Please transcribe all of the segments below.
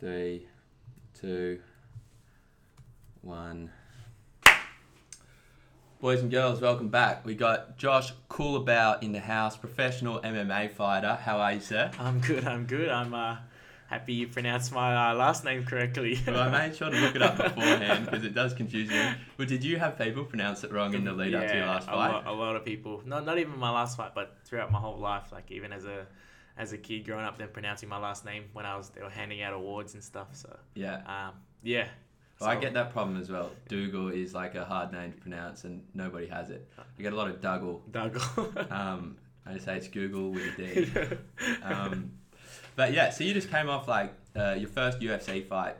Three, two, one. Boys and girls, welcome back. We got Josh Culibao in the house, professional MMA fighter. How are you, sir? I'm good. I'm good. I'm uh, happy you pronounced my uh, last name correctly. well, I made sure to look it up beforehand because it does confuse me. But did you have people pronounce it wrong in the lead up to your last fight? a lot, a lot of people. Not not even my last fight, but throughout my whole life. Like even as a as a kid growing up, then pronouncing my last name when I was they were handing out awards and stuff. So Yeah. um, yeah. Well, I get that problem as well. Dougal is like a hard name to pronounce and nobody has it. I get a lot of Dougal. Doug. Um, I just say it's Google with a D. Um, but yeah, so you just came off like uh, your first UFC fight,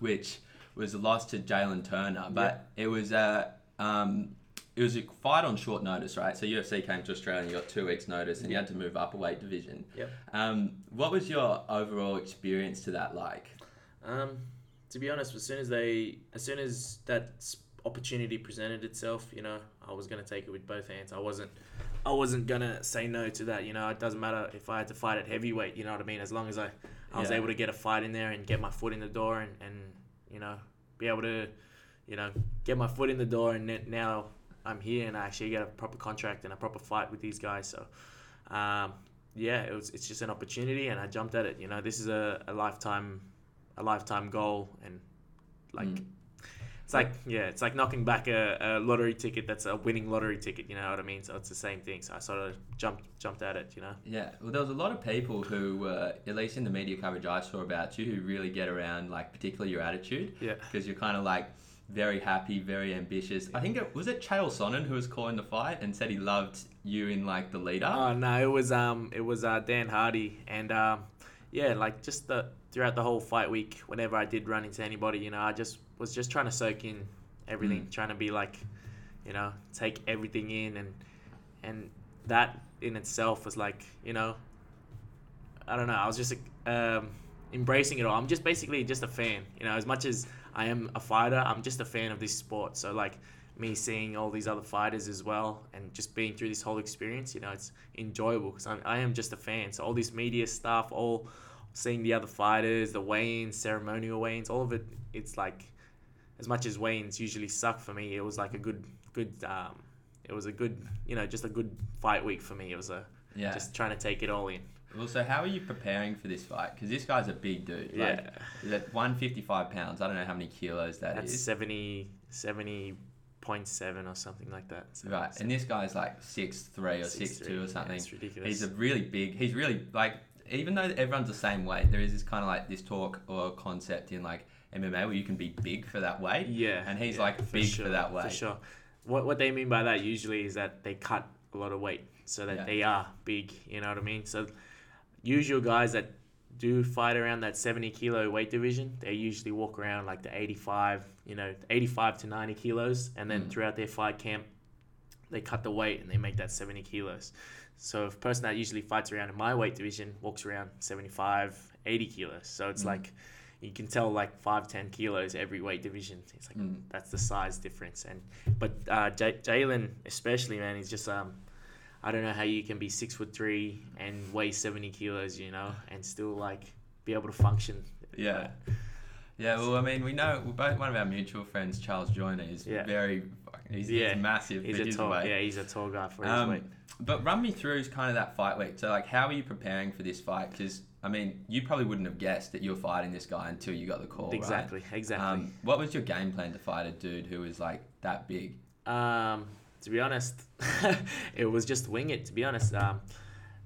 which was a loss to Jalin Turner, but it was a um, it was a fight on short notice, right? So UFC came to Australia, and you got two weeks notice, and you had to move up a weight division. Yep. Um, what was your overall experience to that like? Um, to be honest, as soon as they, as soon as that opportunity presented itself, you know, I was gonna take it with both hands. I wasn't, I wasn't gonna say no to that. You know, it doesn't matter if I had to fight at heavyweight. You know what I mean? As long as I, I was Yeah. able to get a fight in there and get my foot in the door and, and you know, be able to, you know, get my foot in the door and now I'm here and I actually get a proper contract and a proper fight with these guys. So, um, yeah, it was. It's just an opportunity, and I jumped at it. You know, this is a, a lifetime, a lifetime goal, and like, Mm. it's like yeah, it's like knocking back a, a lottery ticket that's a winning lottery ticket. You know what I mean? So it's the same thing. So I sort of jumped jumped at it. You know. Yeah, well, there was a lot of people who, uh, at least in the media coverage I saw about you, who really get around, like, particularly your attitude. Yeah. because you're kind of like very happy, very ambitious. I think it was it Chael Sonnen who was calling the fight and said he loved you in like the lead up. Oh no, it was um it was uh, Dan Hardy and um yeah like just the throughout the whole fight week whenever I did run into anybody you know I just was just trying to soak in everything Mm. trying to be like you know take everything in and and that in itself was like you know I don't know I was just um embracing it all I'm just basically just a fan you know as much as I am a fighter. I'm just a fan of this sport. So like me seeing all these other fighters as well and just being through this whole experience you know it's enjoyable because I am just a fan. So all this media stuff all seeing the other fighters the weigh-ins ceremonial weigh-ins all of it it's like as much as weigh-ins usually suck for me it was like a good good um, it was a good you know just a good fight week for me. It was a yeah. just trying to take it all in well, so how are you preparing for this fight? Because this guy's a big dude. yeah Like, he's at 155 pounds. I don't know how many kilos that that's is. 70 70.7 or something like that So- Right, and this guy's like six three or six 6'3", two or yeah, something. it's ridiculous He's a really big. He's really like even though everyone's the same weight, there is this kind of like this talk or concept in like MMA where you can be big for that weight. Yeah, and he's yeah, like big for that weight. For sure. What what they mean by that usually is that they cut a lot of weight so that Yeah. they are big. You know what I mean? So usual guys that do fight around that 70 kilo weight division, they usually walk around like the 85, you know, 85 to 90 kilos, and then Mm. throughout their fight camp, they cut the weight and they make that 70 kilos. So if a person that usually fights around in my weight division walks around 75, 80 kilos. So it's Mm. like you can tell like 5, 10 kilos every weight division. It's like Mm. that's the size difference. And but uh, J- Jalin especially, man, he's just um, I don't know how you can be six foot three and weigh 70 kilos, you know, and still like be able to function. Yeah. Yeah, well, I mean, we know we're both one of our mutual friends, Charles Joyner, is Yeah. very, he's, Yeah, he's massive He's a tall, weight. yeah, he's a tall guy for his Um, weight. But run me through kind of that fight week. So, like, how are you preparing for this fight? Because I mean, you probably wouldn't have guessed that you were fighting this guy until you got the call, Exactly, right? exactly. Um, what was your game plan to fight a dude who was like that big? Um, to be honest, it was just wing it. To be honest, um,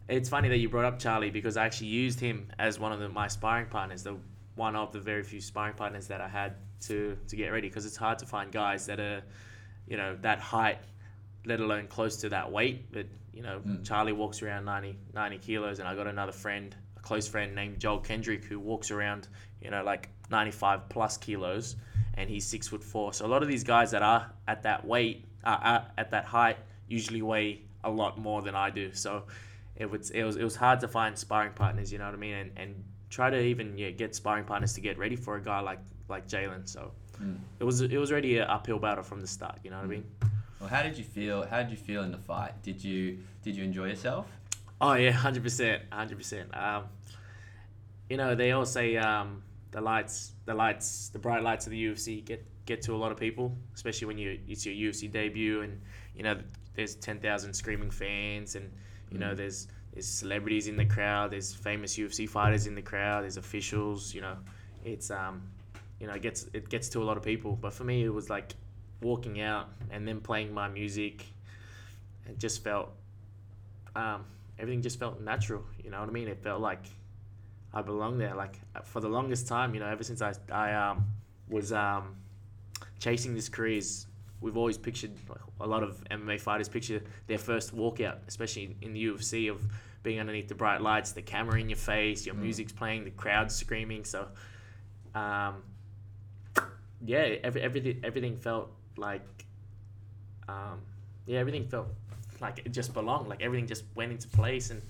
it's funny that you brought up Charlie because I actually used him as one of the, my sparring partners, the one of the very few sparring partners that I had to to get ready because it's hard to find guys that are, you know, that height, let alone close to that weight. But you know, Mm. Charlie walks around 90, 90 kilos, and I got another friend, a close friend named Joel Kendrick, who walks around, you know, like ninety five plus kilos, and he's six foot four. So a lot of these guys that are at that weight, uh, at that height, usually weigh a lot more than I do. So it was it was it was hard to find sparring partners. You know what I mean? And and try to even yeah, get sparring partners to get ready for a guy like like Jalin. So Mm. it was it was already an uphill battle from the start. You know what I mean? Well, how did you feel? How did you feel in the fight? Did you did you enjoy yourself? Oh yeah, hundred percent, hundred percent. Um, you know they all say um, the lights, the lights, the bright lights of the UFC get get to a lot of people, especially when you it's your UFC debut, and you know there's ten thousand screaming fans, and you know Mm. there's there's celebrities in the crowd, there's famous UFC fighters in the crowd, there's officials, you know, it's um, you know, it gets it gets to a lot of people. But for me, it was like walking out and then playing my music. It just felt, um, everything just felt natural. You know what I mean? It felt like I belonged there. Like for the longest time, you know, ever since I I um was um chasing this career, is we've always pictured like, a lot of MMA fighters picture their first walkout, especially in the UFC, of being underneath the bright lights, the camera in your face, your Mm. music's playing, the crowd screaming. So, um, yeah, every, everything everything felt like, um, yeah, everything felt like it just belonged. Like everything just went into place, and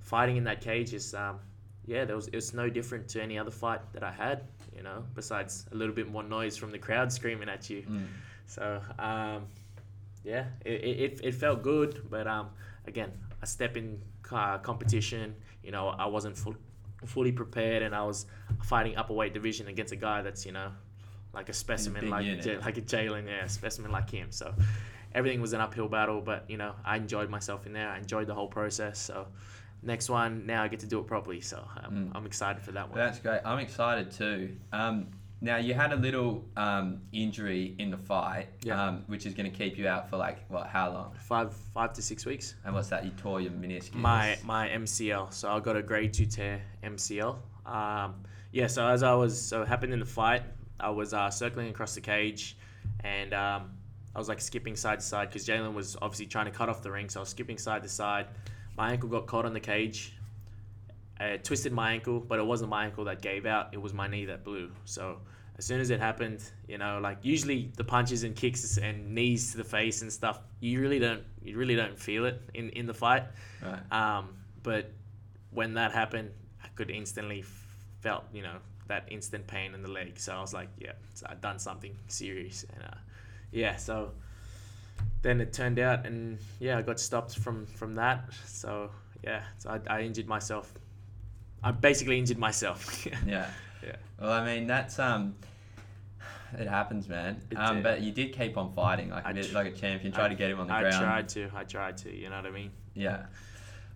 fighting in that cage is, um, yeah, there was it was no different to any other fight that I had. You know, besides a little bit more noise from the crowd screaming at you. Mm. So um, yeah, it, it, it- felt good, but um, again, a step in uh, competition. You know, I wasn't full, fully prepared, and I was fighting upper weight division against a guy that's you know, like a specimen, like unit. J- like a Jalin, yeah, a specimen like him. So everything was an uphill battle, but you know, I enjoyed myself in there. I enjoyed the whole process. So next one, now I get to do it properly. So I'm, Mm. I'm excited for that one. That's great. I'm excited too. Um, now you had a little um, injury in the fight, Yeah. um, which is going to keep you out for like what? How long? Five five to six weeks. And what's that? You tore your meniscus. My my MCL. So I got a grade two tear MCL. Um, yeah. So as I was so it happened in the fight, I was uh, circling across the cage, and um, I was like skipping side to side because Jalin was obviously trying to cut off the ring. So I was skipping side to side. My ankle got caught on the cage. I twisted my ankle, but it wasn't my ankle that gave out. It was my knee that blew. So as soon as it happened, you know, like usually the punches and kicks and knees to the face and stuff, you really don't you really don't feel it in, in the fight. Right. Um, but when that happened, I could instantly felt you know that instant pain in the leg. So I was like, yeah, so I'd done something serious, and uh, yeah, so then it turned out, and yeah, I got stopped from from that. So yeah, so I, I injured myself. I basically injured myself. Yeah. Yeah. Well, I mean that's um, it happens, man. It um, did. but you did keep on fighting like I a bit tr- like a champion. Try I- to get him on the I ground. I tried to. I tried to. You know what I mean? Yeah.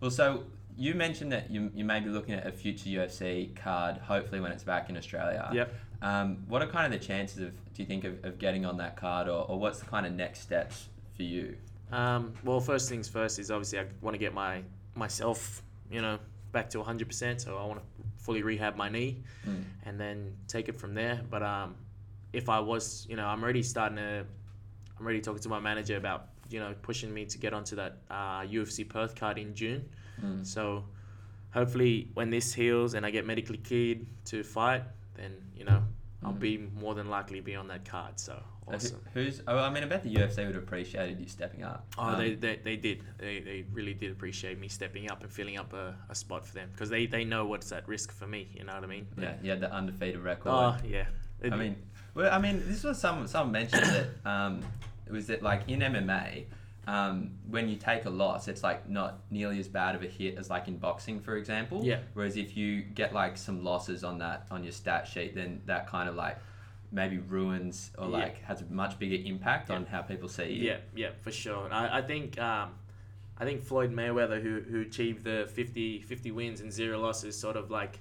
Well, so you mentioned that you, you may be looking at a future UFC card, hopefully when it's back in Australia. Yep. Um, what are kind of the chances of, do you think, of, of getting on that card, or, or what's the kind of next steps for you? Um, well, first things first is obviously I want to get my myself, you know, back to 100%. So I want to fully rehab my knee Mm. and then take it from there. But um, if I was, you know, I'm already starting to, I'm already talking to my manager about, you know, pushing me to get onto that uh, UFC Perth card in June. Mm. So hopefully when this heals and I get medically cleared to fight, then you know I'll Mhm. be more than likely be on that card. So who- awesome. Who's? Oh, I mean, I bet the UFC would have appreciated you stepping up. Oh, Um, they, they, they did. They, they really did appreciate me stepping up and filling up a, a spot for them because they, they know what's at risk for me. You know what I mean? Yeah, you had the undefeated record. Oh yeah. It- I mean, well, I mean, this was some someone mentioned that um, was that like in MMA, um, when you take a loss, it's like not nearly as bad of a hit as like in boxing, for example. Yeah. Whereas if you get like some losses on that on your stat sheet, then that kind of like maybe ruins or Yeah. like has a much bigger impact on how people see you. yeah, yeah, for sure. And I, I think um, I think Floyd Mayweather, who who achieved the 50, 50 wins and zero losses, sort of like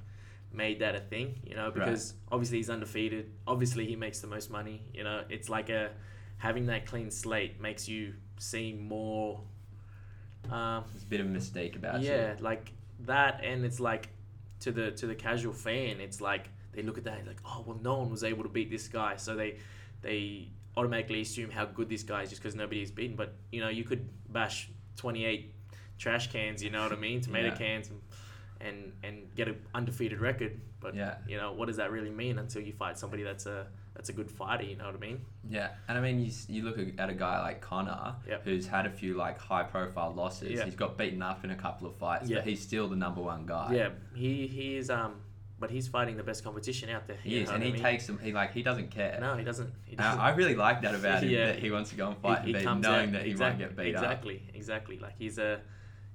made that a thing. You know, because obviously he's undefeated. Obviously he makes the most money. You know, it's like a having that clean slate makes you seem more. Um, There's a bit of a mistake about yeah, like that, and it's like to the to the casual fan, it's like they look at that like, oh well, no one was able to beat this guy, so they they automatically assume how good this guy is just because nobody's beaten. But you know, you could bash twenty eight trash cans, you know what I mean, tomato Yeah. cans, and, and and get an undefeated record. But Yeah. you know, what does that really mean until you fight somebody that's a that's a good fighter? You know what I mean? Yeah, and I mean, you, you look at a guy like Conor, Yep. who's had a few like high profile losses. Yeah. He's got beaten up in a couple of fights, Yeah. but he's still the number one guy. Yeah, he he is um, but he's fighting the best competition out there. he is, and he I mean? takes them. He like he doesn't care. No, he doesn't. He doesn't. I, really like that about him. Yeah. That he wants to go and fight he, and he beat, knowing out, that he won't get beat exactly, Exactly, Like he's a,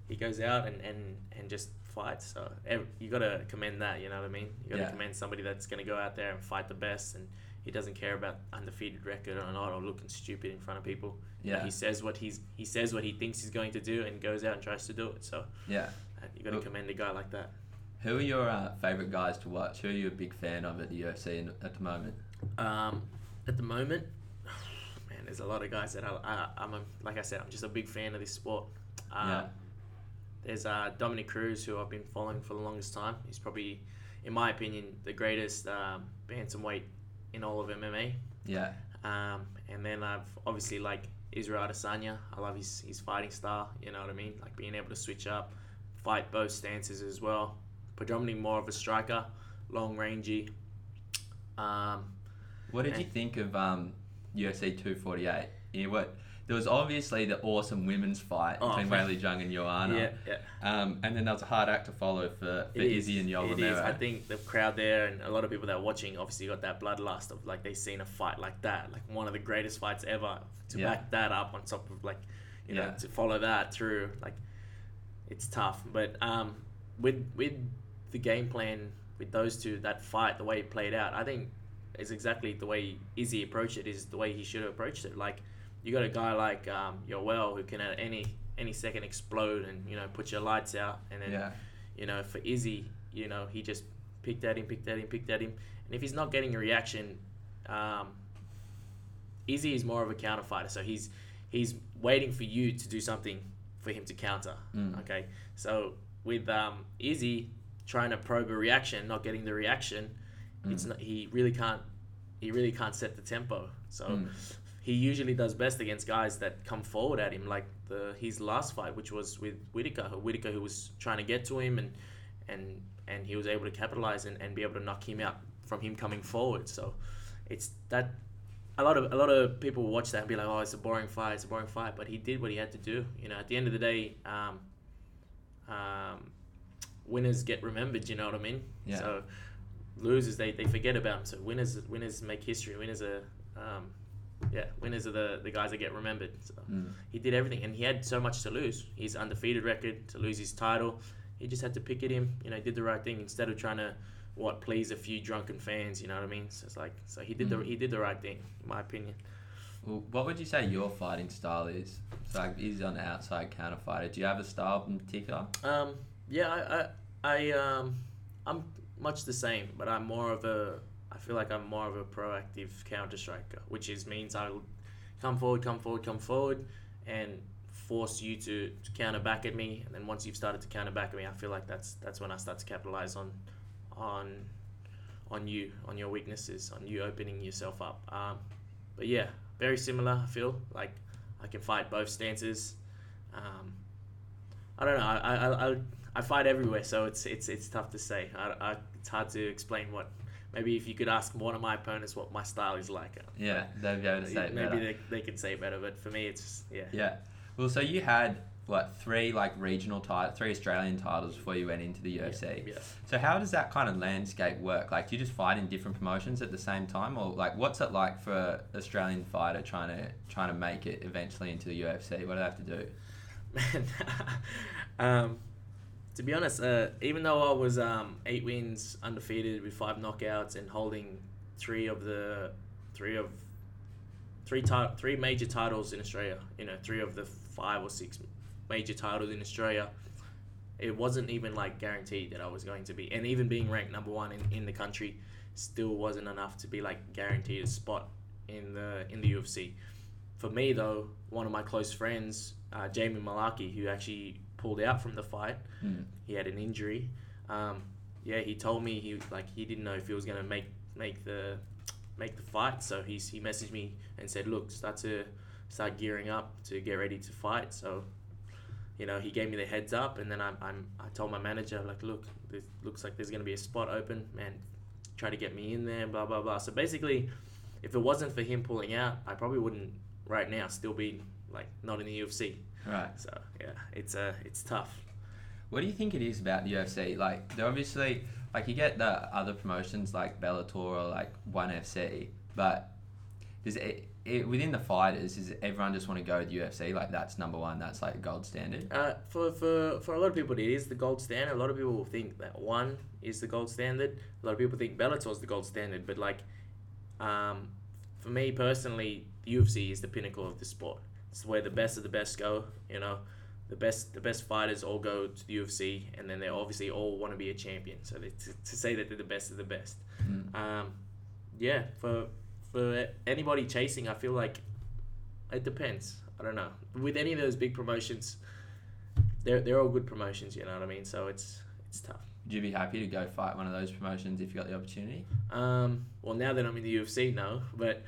he goes out and, and, and just fights. So you got to commend that. You know what I mean? You got to Yeah. commend somebody that's going to go out there and fight the best, and he doesn't care about undefeated record or not, or looking stupid in front of people. Yeah. he says what he's he says what he thinks he's going to do, and goes out and tries to do it. So Yeah. uh, you got to commend a guy like that. Who are your uh, favorite guys to watch? Who are you a big fan of at the UFC in, at the moment? Um, at the moment, man, there's a lot of guys that I, I I'm a, like I said, I'm just a big fan of this sport. Um, Yeah. There's uh, Dominick Cruz, who I've been following for the longest time. He's probably, in my opinion, the greatest um, bantamweight in all of MMA. Yeah. Um, and then I've obviously like Israel Adesanya. I love his, his fighting style. You know what I mean? Like being able to switch up, fight both stances as well. Predominantly more of a striker, long rangey. Um, What did you think of um, UFC 248? You what? There was obviously the awesome women's fight Oh, between man. Zhang and Joanna. yeah, yeah. Um, and then there was a hard act to follow for, for It is. Izzy and Yoel It is. I think the crowd there and a lot of people that are watching obviously got that bloodlust of like they seen a fight like that, like one of the greatest fights ever. To Yeah. back that up on top of like, you know, Yeah. to follow that through, like, it's tough. But um, with with the game plan with those two, that fight, the way it played out, I think is exactly the way Izzy approached it. Is the way he should have approached it. Like, you got a guy like um, Yoel who can at any any second explode and you know put your lights out, and then yeah. you know, for Izzy, you know, he just picked at him, picked at him, picked at him. And if he's not getting a reaction, um, Izzy is more of a counter fighter. So he's he's waiting for you to do something for him to counter. Mm. Okay. So with um, Izzy trying to probe a reaction, not getting the reaction, it's Mm. not, he really can't he really can't set the tempo. So Mm. he usually does best against guys that come forward at him, like the his last fight, which was with Whitaker. Whitaker who was trying to get to him and and and he was able to capitalize and, and be able to knock him out from him coming forward. So it's that a lot of a lot of people watch that and be like, oh, it's a boring fight, it's a boring fight. But he did what he had to do. You know, at the end of the day, um, um, winners get remembered. You know what I mean? Yeah. So losers they, they forget about them. So winners winners make history. Winners are um, yeah, winners are the, the guys that get remembered. So Mm. he did everything, and he had so much to lose. His undefeated record to lose his title, he just had to pick at him. You know, did the right thing instead of trying to what please a few drunken fans. You know what I mean? So it's like so he did the Mm. he did the right thing, in my opinion. Well, what would you say your fighting style is? So like, he's on the outside counter fighter. Do you have a style in particular? Um, yeah, I, I, I um, I'm much the same, but I'm more of a. I feel like I'm more of a proactive counter striker, which is means I'll come forward, come forward, come forward, and force you to, to counter back at me. And then once you've started to counter back at me, I feel like that's that's when I start to capitalize on, on, on you, on your weaknesses, on you opening yourself up. Um, but yeah, very similar. I feel like I can fight both stances. Um, I don't know. I, I, I, I fight everywhere, so it's it's it's tough to say. I, I, it's hard to explain what. Maybe if you could ask one of my opponents what my style is like, Yeah, they'd be able to say it maybe better. they, they could say it better. But for me, it's just, yeah. Yeah. Well, so you had what three like regional titles, three Australian titles before you went into the UFC. Yeah. So how does that kind of landscape work? Like, do you just fight in different promotions at the same time, or like, what's it like for an Australian fighter trying to trying to make it eventually into the UFC? What do they have to do? Man, um, to be honest, uh, even though I was um, eight wins, undefeated with five knockouts, and holding three of the three of three three major titles in Australia, you know, three of the five or six major titles in Australia, it wasn't even like guaranteed that I was going to be, and even being ranked number one in, in the country, still wasn't enough to be like guaranteed a spot in the in the UFC. For me though, one of my close friends, uh, Jamie Mullarkey, who actually pulled out from the fight, Mm. he had an injury. Um, yeah, he told me he like he didn't know if he was gonna make make the make the fight. So he's he messaged me and said, look, start to start gearing up to get ready to fight. So you know, he gave me the heads up, and then I'm, I'm I told my manager like, look, this looks like there's gonna be a spot open, man. Try to get me in there, blah blah blah. So basically, if it wasn't for him pulling out, I probably wouldn't right now still be like not in the UFC. Right. So yeah, it's uh it's tough. What do you think it is about the UFC? Like, they're obviously like you get the other promotions like Bellator or like One FC, but does it it, within the fighters, is everyone just want to go to the UFC? Like that's number one. That's like the gold standard. Uh, for, for, for a lot of people, it is the gold standard. A lot of people think that one is the gold standard. A lot of people think Bellator is the gold standard. But like, um, for me personally, the UFC is the pinnacle of the sport. It's where the best of the best go. You know, the best the best fighters all go to the UFC, and then they obviously all want to be a champion. So they, to, to say that they're the best of the best. Mm. Um, yeah, for for anybody chasing, I feel like it depends. I don't know. With any of those big promotions, they're they're all good promotions. You know what I mean? So it's it's tough. Would you be happy to go fight one of those promotions if you got the opportunity? Um, well, now that I'm in the UFC, no. But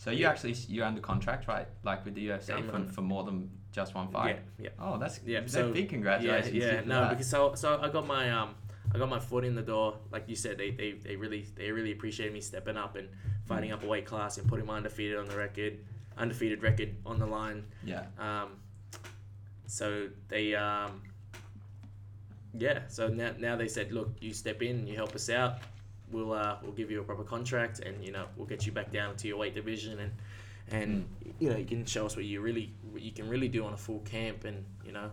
So you actually you're under contract, right? Like with the UFC Yeah, for, for more than just one fight. yeah, yeah. Oh, that's Yeah, yeah. so- big congratulations. Yeah, yeah. No, that. because so so I got my um I got my foot in the door. Like you said, they they, they really they really appreciated me stepping up and fighting up a weight class and putting my undefeated on the record, undefeated record on the line. yeah, Um, so they um, yeah. So now now they said, look, you step in, you help us out. We'll uh, we'll give you a proper contract, and you know we'll get you back down to your weight division, and and you know you can show us what you really what you can really do on a full camp, and you know.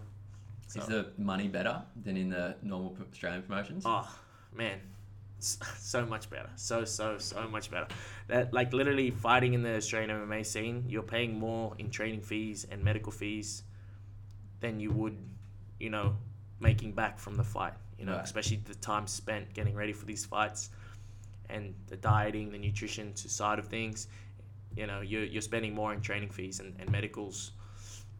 So, is the money better than in the normal Australian promotions? oh man, so much better, so so so much better. That like literally fighting in the Australian MMA scene, you're paying more in training fees and medical fees than you would, you know, making back from the fight. You know, Right. especially the time spent getting ready for these fights, and the dieting, the nutrition to side of things. You know, you're, you're spending more in training fees and, and medicals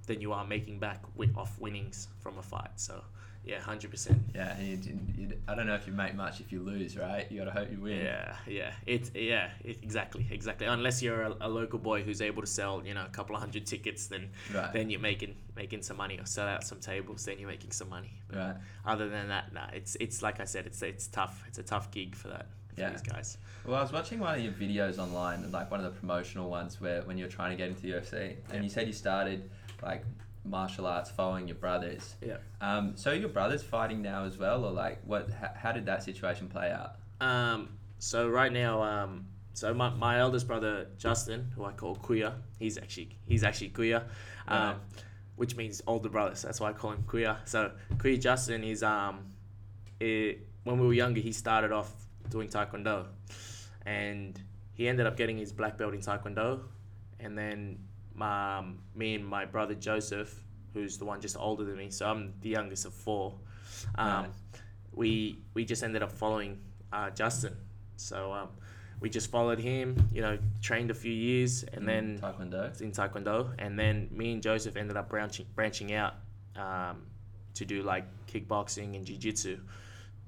than you are making back off winnings from a fight. So, yeah, hundred percent. Yeah, and you, you, I don't know if you make much if you lose, right? You gotta hope you win. Yeah, yeah, it's yeah, it, exactly, exactly. Unless you're a, a local boy who's able to sell, you know, a couple of hundred tickets, then Right. then you're making making some money, or sell out some tables, then you're making some money. But Right. other than that, nah, it's it's like I said, it's it's tough. It's a tough gig for that for Yeah. these guys. Well, I was watching one of your videos online, like one of the promotional ones where when you're trying to get into the UFC, and Yeah. you said you started like martial arts following your brothers. Yeah. Um, so your brothers fighting now as well, or like what? How, how did that situation play out? Um, so right now, um, so my, my eldest brother Justin, who I call Kuya, he's actually he's actually Kuya, um, Right. which means older brother. So that's why I call him Kuya. So Kuya Justin is um, it, when we were younger, he started off doing taekwondo, and he ended up getting his black belt in taekwondo, and then my, um, me and my brother Joseph, who's the one just older than me, so I'm the youngest of four. Um, Right. we we just ended up following uh, Justin. So um, we just followed him, you know, trained a few years, and in then Taekwondo. in Taekwondo, and then me and Joseph ended up branching branching out um, to do like kickboxing and jiu-jitsu,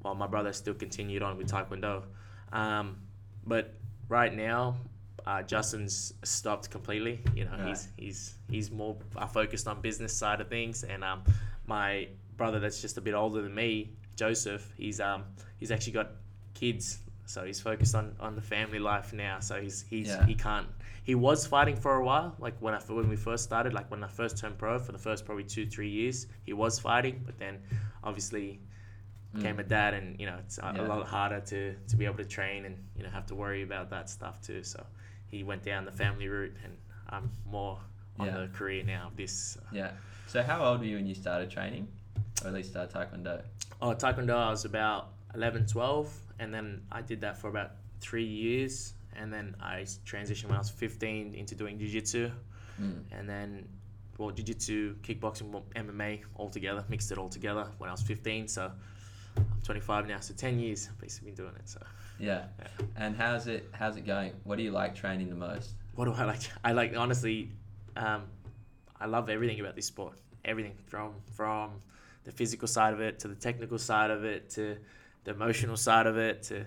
while my brother still continued on with Taekwondo. Um, but right now, uh, Justin's stopped completely. You know, he's he's he's more uh, focused on business side of things, and um, my brother that's just a bit older than me, Joseph, he's um he's actually got kids. So he's focused on, on the family life now. So he's he's Yeah. he can't. He was fighting for a while, like when I when we first started, like when I first turned pro for the first probably two three years, he was fighting. But then, obviously, became a dad, and you know it's a, Mm. Yeah. a lot harder to to be able to train and you know have to worry about that stuff too. So he went down the family route, and I'm more on Yeah. the career now of this. So. Yeah. So how old were you when you started training, or at least started Taekwondo? Oh, Taekwondo, I was about 11, 12, and then I did that for about three years, and then I transitioned when I was 15 into doing Jiu-Jitsu, Mm. and then, well, Jiu-Jitsu, kickboxing, MMA all together, mixed it all together when I was 15, so 25 now, so 10 years I've basically been doing it, so. Yeah. Yeah. And how's it? How's it going? What do you like training the most? What do I like? I like, honestly, um, I love everything about this sport. Everything from, from the physical side of it to the technical side of it to the emotional side of it to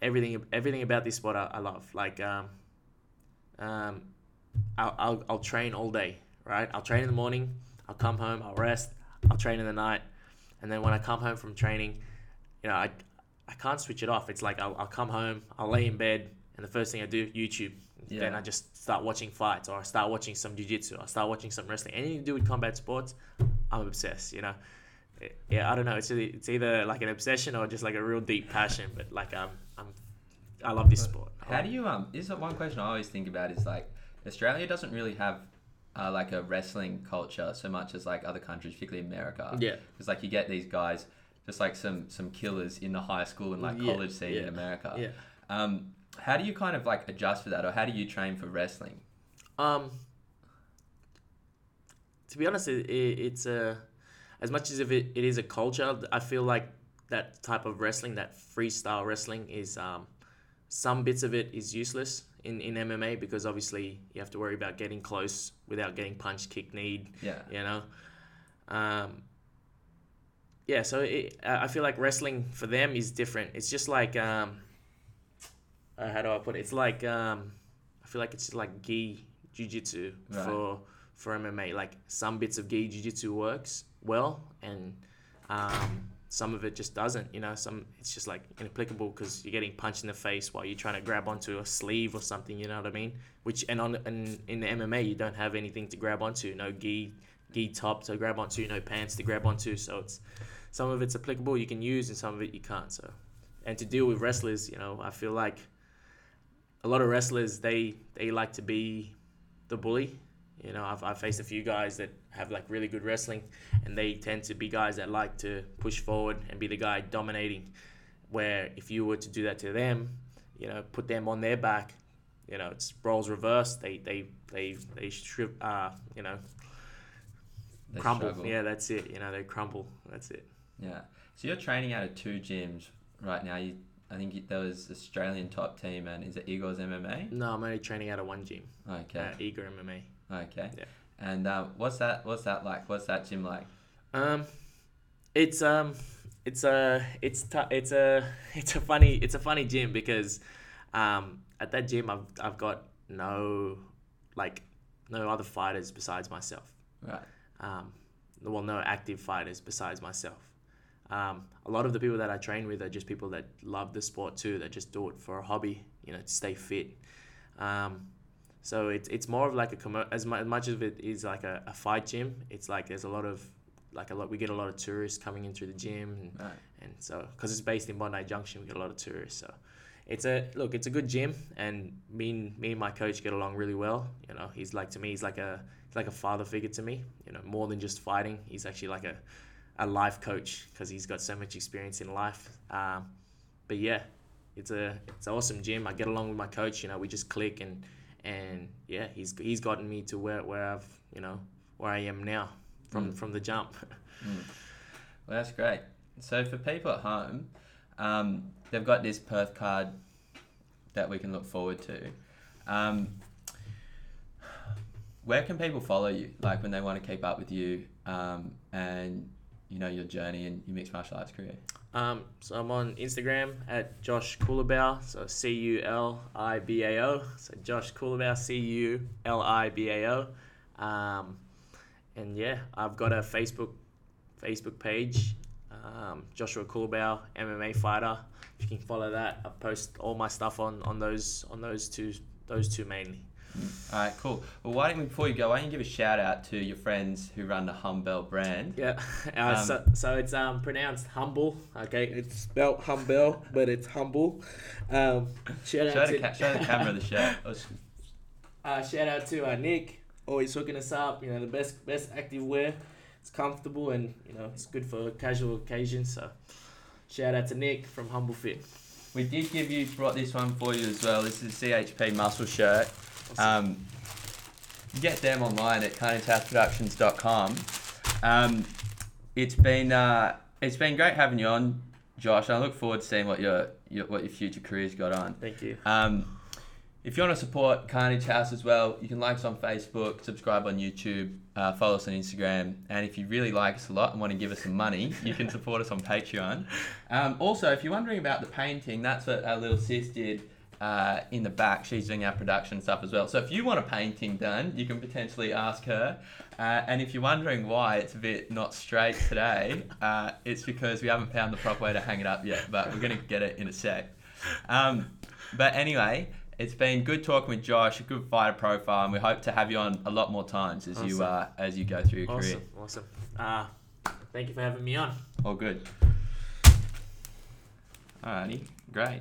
everything everything about this sport I, I love like um, um, I'll, I'll, I'll train all day right I'll train in the morning I'll come home I'll rest I'll train in the night and then when I come home from training you know I, I can't switch it off it's like I'll, I'll come home I'll lay in bed and the first thing I do YouTube Yeah. then I just start watching fights or I start watching some jiu-jitsu I start watching some wrestling anything to do with combat sports I'm obsessed you know yeah, I don't know. It's either, it's either like an obsession or just like a real deep passion. But like um, I'm, I love this sport. How do you um? This is one question I always think about is like, Australia doesn't really have uh, like a wrestling culture so much as like other countries, particularly America. Yeah. Because like you get these guys, just like some some killers in the high school and like Yeah, college scene in America. Yeah. Um, how do you kind of like adjust for that, or how do you train for wrestling? Um, to be honest, it, it, it's a as much as if it, it is a culture. I feel like that type of wrestling, that freestyle wrestling, is um, some bits of it is useless in, in MMA because obviously you have to worry about getting close without getting punched, kicked, kneed. Yeah. You know. Um, yeah, so it, I I feel like wrestling for them is different. It's just like um, uh, how do I put it? It's like um, I feel like it's just like gi jiu-jitsu Right. for for MMA. Like some bits of gi jiu-jitsu works well, and um, some of it just doesn't. You know, some it's just like inapplicable because you're getting punched in the face while you're trying to grab onto a sleeve or something. You know what I mean? Which and on and in the MMA you don't have anything to grab onto. No gi gi top to grab onto. No pants to grab onto. So it's some of it's applicable you can use and some of it you can't. So and to deal with wrestlers, you know, I feel like a lot of wrestlers they they like to be the bully. You know, I've, I've faced a few guys that have like really good wrestling, and they tend to be guys that like to push forward and be the guy dominating. Where if you were to do that to them, you know, put them on their back, you know, it's roles reversed. They they they they strip, uh, you know, They crumble. struggle. Yeah, that's it. You know, they crumble. That's it. Yeah. So you're training out of two gyms right now. You, I think there was Australian top team and is it Igor's MMA? No, I'm only training out of one gym, Okay. uh, Eager MMA. Okay. Yeah. And uh, what's that? What's that like? What's that gym like? Um, it's um, it's a it's t- it's a it's a funny it's a funny gym because, um, at that gym I've I've got no, like, no other fighters besides myself. Right. Um, well, no active fighters besides myself. Um, a lot of the people that I train with are just people that love the sport too. That just do it for a hobby, you know, to stay fit. Um, so it's it's more of like a commer- as, mu- as much of it is like a, a fight gym. It's like there's a lot of like a lot we get a lot of tourists coming into the gym and, Right. and so because it's based in Bondi Junction, we get a lot of tourists. So it's a look, it's a good gym, and me and me and my coach get along really well. You know, he's like to me, he's like a like a father figure to me. You know, more than just fighting, he's actually like a a life coach because he's got so much experience in life. Um, but yeah, it's a it's an awesome gym. I get along with my coach. You know, we just click and and yeah, he's he's gotten me to where where I've you know where I am now from Mm. from the jump. Mm. Well, that's great. So for people at home, um, they've got this Perth card that we can look forward to. Um, where can people follow you? Like when they want to keep up with you um, and you know your journey and your mixed martial arts career. Um, so I'm on Instagram at Josh Culibao, so C U L I B A O. So Josh Culibao, C U L I B A O. Um, and yeah, I've got a Facebook Facebook page, um, Joshua Culibao, MMA fighter. If you can follow that, I post all my stuff on, on those on those two those two mainly. All right, cool. Well, why don't we, before you go, why don't you give a shout out to your friends who run the Humbell brand? Yeah. Uh, Um, so, so it's um pronounced humble. Okay, it's spelled humble, but it's humble. Um, shout out Show to the, ca- show the camera the shirt. Oh, sh- Uh, shout out to uh, Nick, always hooking us up. You know, the best best active wear. It's comfortable and you know it's good for casual occasions. So, shout out to Nick from Humble Fit. We did give you brought this one for you as well. This is a CHP muscle shirt. Um, get them online at carnageHouseProductions.com. Um, it's been uh, it's been great having you on, Josh. I look forward to seeing what your, your what your future career's got on. Thank you. Um, if you want to support Carnage House as well, you can like us on Facebook, subscribe on YouTube, uh, follow us on Instagram, and if you really like us a lot and want to give us some money, you can support us on Patreon. Um, also, if you're wondering about the painting, that's what our little sis did uh, in the back. She's doing our production stuff as well. So if you want a painting done, you can potentially ask her. Uh, and if you're wondering why it's a bit not straight today, uh, it's because we haven't found the proper way to hang it up yet, but we're going to get it in a sec. Um, but anyway, it's been good talking with Josh, a good fighter profile, and we hope to have you on a lot more times as you uh, as you go through your career. Awesome, career. awesome. Uh, thank you for having me on. All good. Alrighty, great.